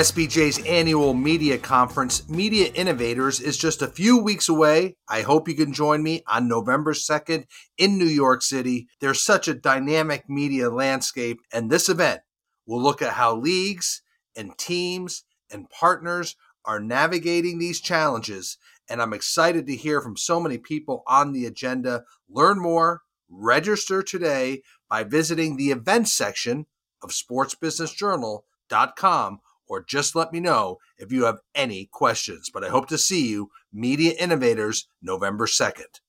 SBJ's annual media conference, Media Innovators, is just a few weeks away. I hope you can join me on November 2nd in New York City. There's such a dynamic media landscape, and this event will look at how leagues and teams and partners are navigating these challenges. And I'm excited to hear from so many people on the agenda. Learn more, register today by visiting the events section of sportsbusinessjournal.com or just let me know if you have any questions. But I hope to see you, Media Innovators, November 2nd.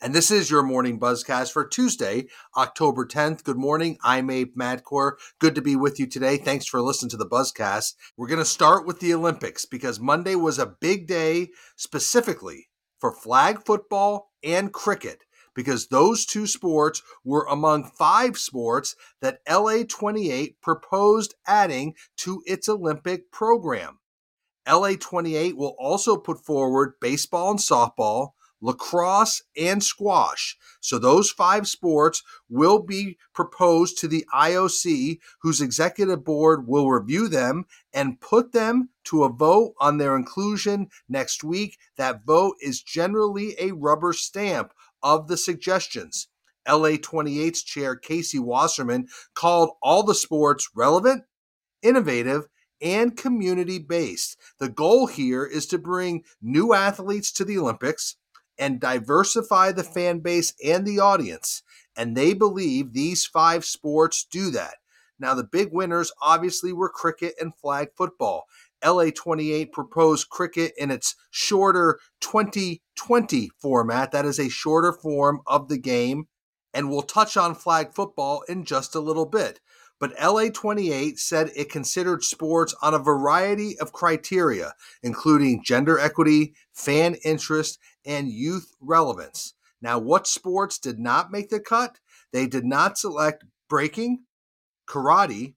And this is your morning buzzcast for Tuesday, October 10th. Good morning. I'm Abe Madkour. Good to be with you today. Thanks for listening to the buzzcast. We're going to start with the Olympics because Monday was a big day specifically for flag football and cricket because those two sports were among five sports that LA 28 proposed adding to its Olympic program. LA 28 will also put forward baseball and softball, lacrosse, and squash. So those five sports will be proposed to the IOC, whose executive board will review them and put them to a vote on their inclusion next week. That vote is generally a rubber stamp of the suggestions. LA 28's chair Casey Wasserman called all the sports relevant, innovative, and community based. The goal here is to bring new athletes to the Olympics and diversify the fan base and the audience. And they believe these five sports do that. Now, the big winners obviously were cricket and flag football. LA 28 proposed cricket in its shorter 2020 format. That is a shorter form of the game. And we'll touch on flag football in just a little bit. But LA 28 said it considered sports on a variety of criteria, including gender equity, fan interest, and youth relevance. Now, what sports did not make the cut? They did not select breaking, karate,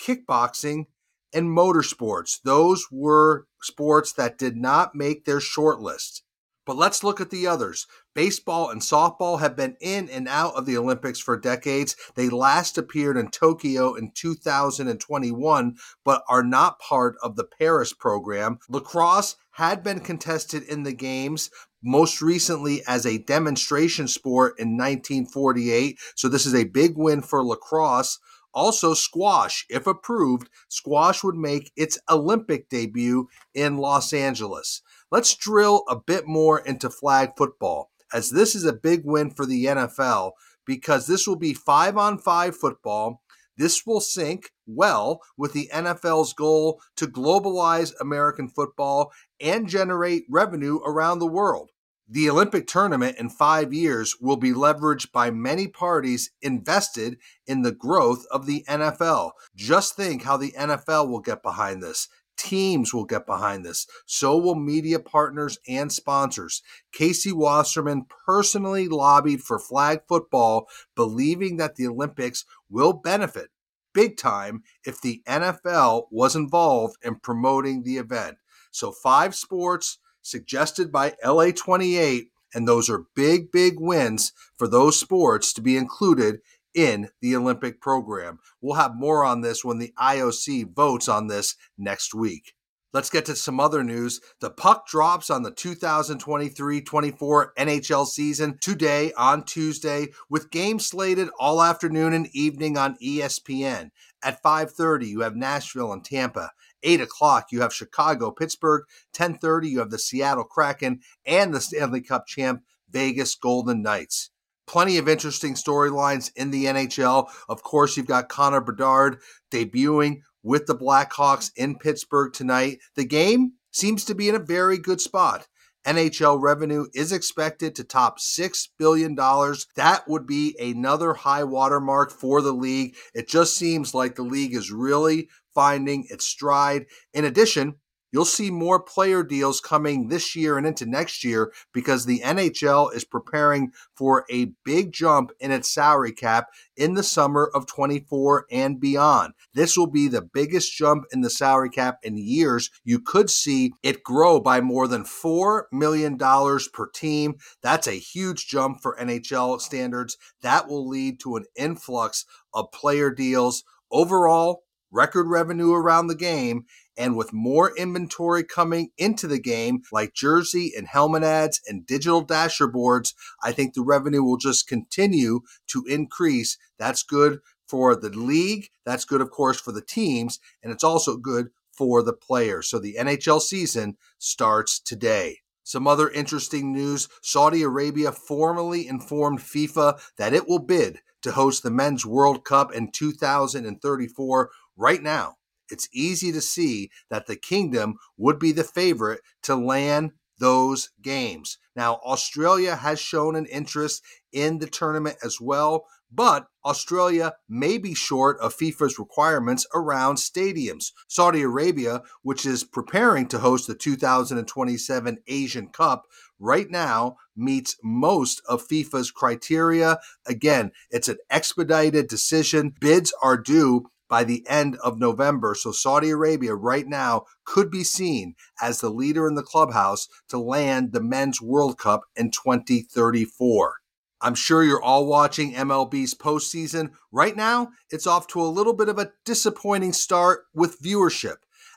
kickboxing, and motorsports. Those were sports that did not make their short list. But let's look at the others. Baseball and softball have been in and out of the Olympics for decades. They last appeared in Tokyo in 2021, but are not part of the Paris program. Lacrosse had been contested in the Games, most recently as a demonstration sport in 1948. So this is a big win for lacrosse. Also, squash, if approved, squash would make its Olympic debut in Los Angeles. Let's drill a bit more into flag football, as this is a big win for the NFL because this will be five on five football. This will sync well with the NFL's goal to globalize American football and generate revenue around the world. The Olympic tournament in five years will be leveraged by many parties invested in the growth of the NFL. Just think how the NFL will get behind this. Teams will get behind this. So will media partners and sponsors. Casey Wasserman personally lobbied for flag football, believing that the Olympics will benefit big time if the NFL was involved in promoting the event. So, five sports suggested by LA 28, and those are big, big wins for those sports to be included in the Olympic program. We'll have more on this when the IOC votes on this next week. Let's get to some other news. The puck drops on the 2023 24 NHL season today on Tuesday, with games slated all afternoon and evening on ESPN. At 5:30, you have Nashville and Tampa. 8 o'clock, you have Chicago, Pittsburgh. 10:30, you have the Seattle Kraken and the Stanley Cup champ Vegas Golden Knights. Plenty of interesting storylines in the NHL. Of course, you've got Connor Bedard debuting with the Blackhawks in Pittsburgh tonight. The game seems to be in a very good spot. NHL revenue is expected to top $6 billion. That would be another high watermark for the league. It just seems like the league is really finding its stride. In addition, You'll see more player deals coming this year and into next year because the NHL is preparing for a big jump in its salary cap in the summer of 24 and beyond. This will be the biggest jump in the salary cap in years. You could see it grow by more than $4 million per team. That's a huge jump for NHL standards. That will lead to an influx of player deals. Overall, record revenue around the game, and with more inventory coming into the game, like jersey and helmet ads and digital dasher boards, I think the revenue will just continue to increase. That's good for the league. That's good, of course, for the teams. And it's also good for the players. So the NHL season starts today. Some other interesting news Saudi Arabia formally informed FIFA that it will bid to host the Men's World Cup in 2034 right now. It's easy to see that the kingdom would be the favorite to land those games. Now, Australia has shown an interest in the tournament as well, but Australia may be short of FIFA's requirements around stadiums. Saudi Arabia, which is preparing to host the 2027 Asian Cup, right now meets most of FIFA's criteria. Again, it's an expedited decision. Bids are due by the end of November. So Saudi Arabia right now could be seen as the leader in the clubhouse to land the Men's World Cup in 2034. I'm sure you're all watching MLB's postseason. Right now, it's off to a little bit of a disappointing start with viewership,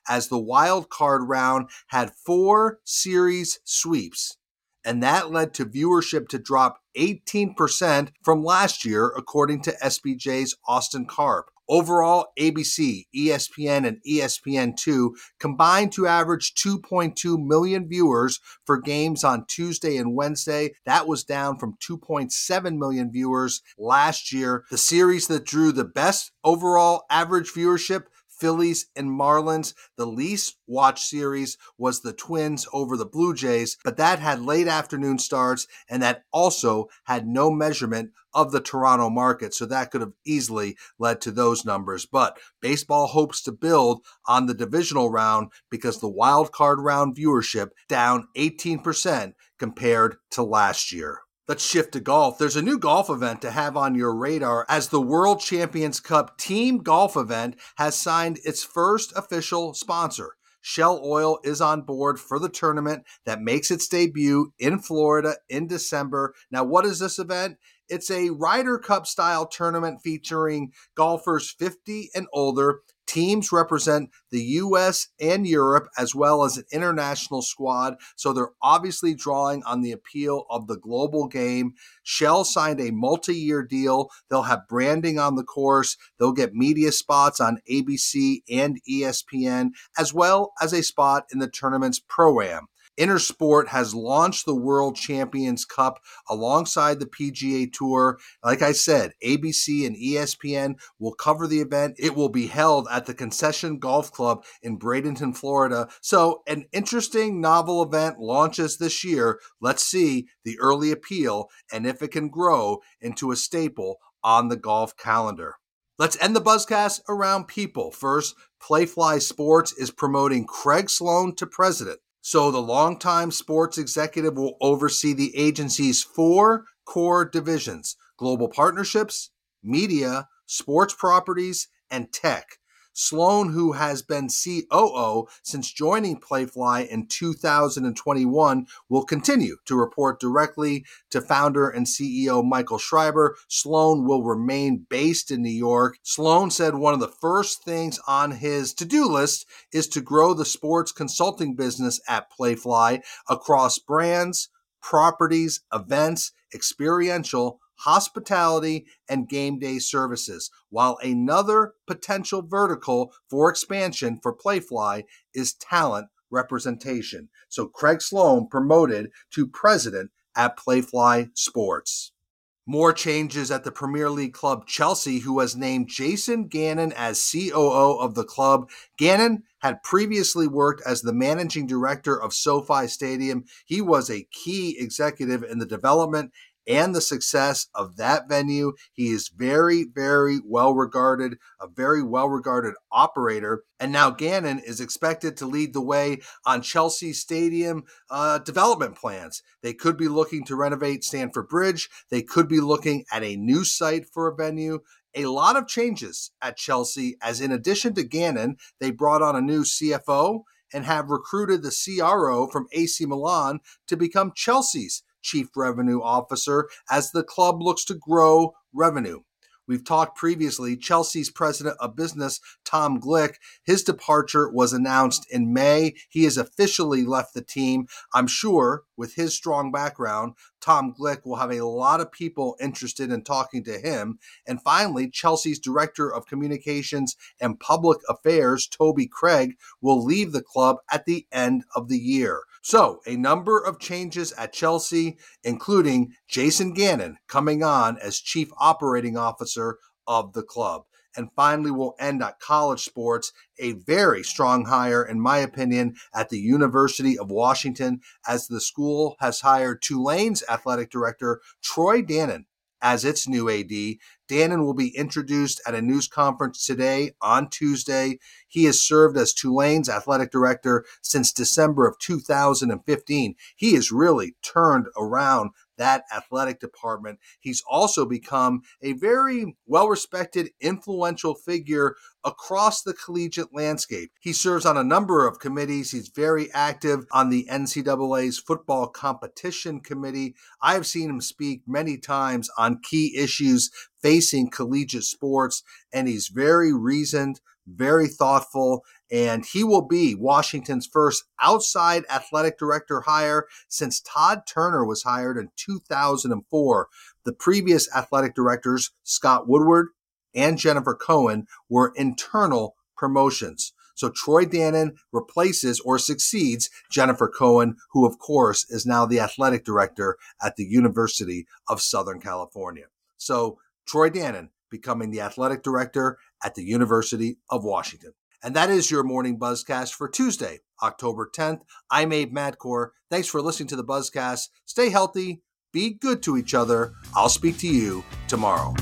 as the wild card round had four series sweeps, and that led to viewership to drop 18% from last year, according to SBJ's Austin Karp. Overall, ABC, ESPN, and ESPN2 combined to average 2.2 million viewers for games on Tuesday and Wednesday. That was down from 2.7 million viewers last year. The series that drew the best overall average viewership Phillies and Marlins. The least watched series was the Twins over the Blue Jays, but that had late afternoon starts and that also had no measurement of the Toronto market. So that could have easily led to those numbers. But baseball hopes to build on the divisional round because the wild card round viewership down 18% compared to last year. Let's shift to golf. There's a new golf event to have on your radar as the World Champions Cup team golf event has signed its first official sponsor. Shell Oil is on board for the tournament that makes its debut in Florida in December. Now, what is this event? It's a Ryder Cup style tournament featuring golfers 50 and older Teams represent the US and Europe as well as an international squad, so they're obviously drawing on the appeal of the global game. Shell signed a multi year deal. They'll have branding on the course, they'll get media spots on ABC and ESPN, as well as a spot in the tournament's pro am. Intersport has launched the World Champions Cup alongside the PGA Tour. Like I said, ABC and ESPN will cover the event. It will be held at the Concession Golf Club in Bradenton, Florida. So, an interesting novel event launches this year. Let's see the early appeal and if it can grow into a staple on the golf calendar. Let's end the buzzcast around people. First, Playfly Sports is promoting Craig Sloan to president. So the longtime sports executive will oversee the agency's four core divisions global partnerships, media, sports properties, and tech. Sloan, who has been COO since joining Playfly in 2021, will continue to report directly to founder and CEO Michael Schreiber. Sloan will remain based in New York. Sloan said one of the first things on his to do list is to grow the sports consulting business at Playfly across brands, properties, events, experiential, hospitality, and game day services, while another potential vertical for expansion for Playfly is talent representation. So Craig Sloan promoted to president at Playfly Sports. More changes at the Premier League club Chelsea, who has named Jason Gannon as COO of the club. Gannon had previously worked as the managing director of SoFi Stadium. He was a key executive in the development and the success of that venue. He is very, very well regarded, a very well regarded operator. And now Gannon is expected to lead the way on Chelsea Stadium uh, development plans. They could be looking to renovate Stamford Bridge. They could be looking at a new site for a venue. A lot of changes at Chelsea, as in addition to Gannon, they brought on a new CFO and have recruited the CRO from AC Milan to become Chelsea's chief revenue officer as the club looks to grow revenue. We've talked previously, Chelsea's president of business, Tom Glick, his departure was announced in May. He has officially left the team. I'm sure with his strong background, Tom Glick will have a lot of people interested in talking to him. And finally, Chelsea's director of communications and public affairs, Toby Craig, will leave the club at the end of the year. So, a number of changes at Chelsea, including Jason Gannon coming on as chief operating officer of the club. And finally, we'll end at college sports, a very strong hire, in my opinion, at the University of Washington, as the school has hired Tulane's athletic director, Troy Dannen, as its new AD. Dannen will be introduced at a news conference today on Tuesday. He has served as Tulane's athletic director since December of 2015. He has really turned around that athletic department. He's also become a very well respected, influential figure across the collegiate landscape. He serves on a number of committees. He's very active on the NCAA's football competition committee. I have seen him speak many times on key issues facing collegiate sports, and he's very reasoned, very thoughtful, and he will be Washington's first outside athletic director hire since Todd Turner was hired in 2004. The previous athletic directors, Scott Woodward and Jennifer Cohen, were internal promotions. So Troy Dannen replaces or succeeds Jennifer Cohen, who of course is now the athletic director at the University of Southern California. So Troy Dannen becoming the athletic director at the University of Washington. And that is your morning buzzcast for Tuesday, October 10th. I'm Abe Madkour. Thanks for listening to the buzzcast. Stay healthy, be good to each other. I'll speak to you tomorrow.